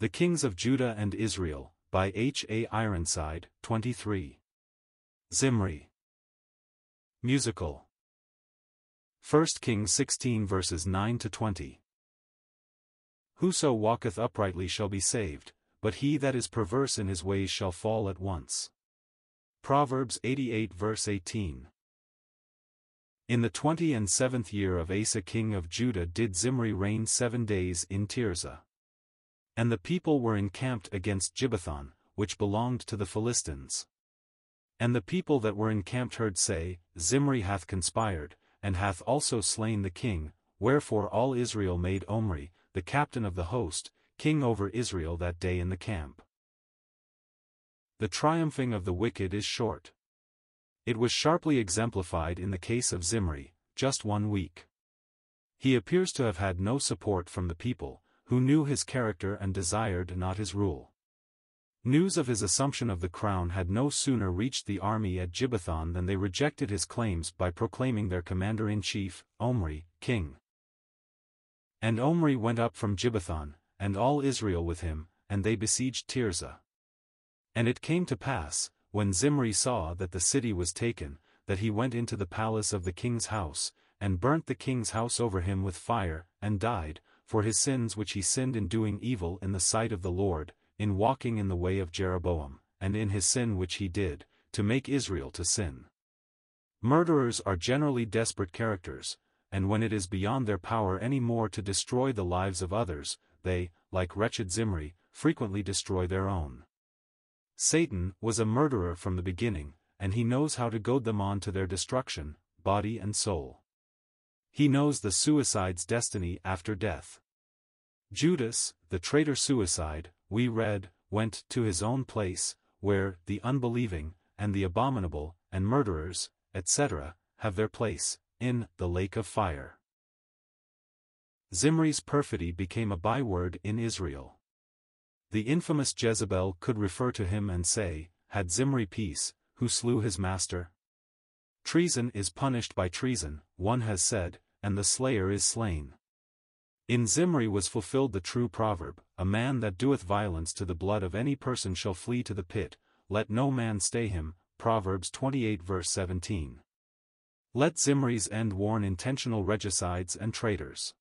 The Kings of Judah and Israel, by H. A. Ironside, 23. Zimri. Musical. 1 Kings 16 verses 9 to 20. Whoso walketh uprightly shall be saved, but he that is perverse in his ways shall fall at once. Proverbs 88 verse 18. In the twenty and seventh year of Asa king of Judah did Zimri reign seven days in Tirzah. And the people were encamped against Gibbethon, which belonged to the Philistines. And the people that were encamped heard say, Zimri hath conspired, and hath also slain the king, wherefore all Israel made Omri, the captain of the host, king over Israel that day in the camp. The triumphing of the wicked is short. It was sharply exemplified in the case of Zimri, just one week. He appears to have had no support from the people, who knew his character and desired not his rule. News of his assumption of the crown had no sooner reached the army at Gibbethon than they rejected his claims by proclaiming their commander-in-chief, Omri, king. And Omri went up from Gibbethon, and all Israel with him, and they besieged Tirzah. And it came to pass, when Zimri saw that the city was taken, that he went into the palace of the king's house, and burnt the king's house over him with fire, and died, for his sins which he sinned in doing evil in the sight of the Lord, in walking in the way of Jeroboam, and in his sin which he did, to make Israel to sin. Murderers are generally desperate characters, and when it is beyond their power any more to destroy the lives of others, they, like wretched Zimri, frequently destroy their own. Satan was a murderer from the beginning, and he knows how to goad them on to their destruction, body and soul. He knows the suicide's destiny after death. Judas, the traitor suicide, we read, went to his own place, where the unbelieving, and the abominable, and murderers, etc., have their place, in the lake of fire. Zimri's perfidy became a byword in Israel. The infamous Jezebel could refer to him and say, Had Zimri peace, who slew his master? Treason is punished by treason, one has said, and the slayer is slain. In Zimri was fulfilled the true proverb, A man that doeth violence to the blood of any person shall flee to the pit, let no man stay him, Proverbs 28 verse 17. Let Zimri's end warn intentional regicides and traitors.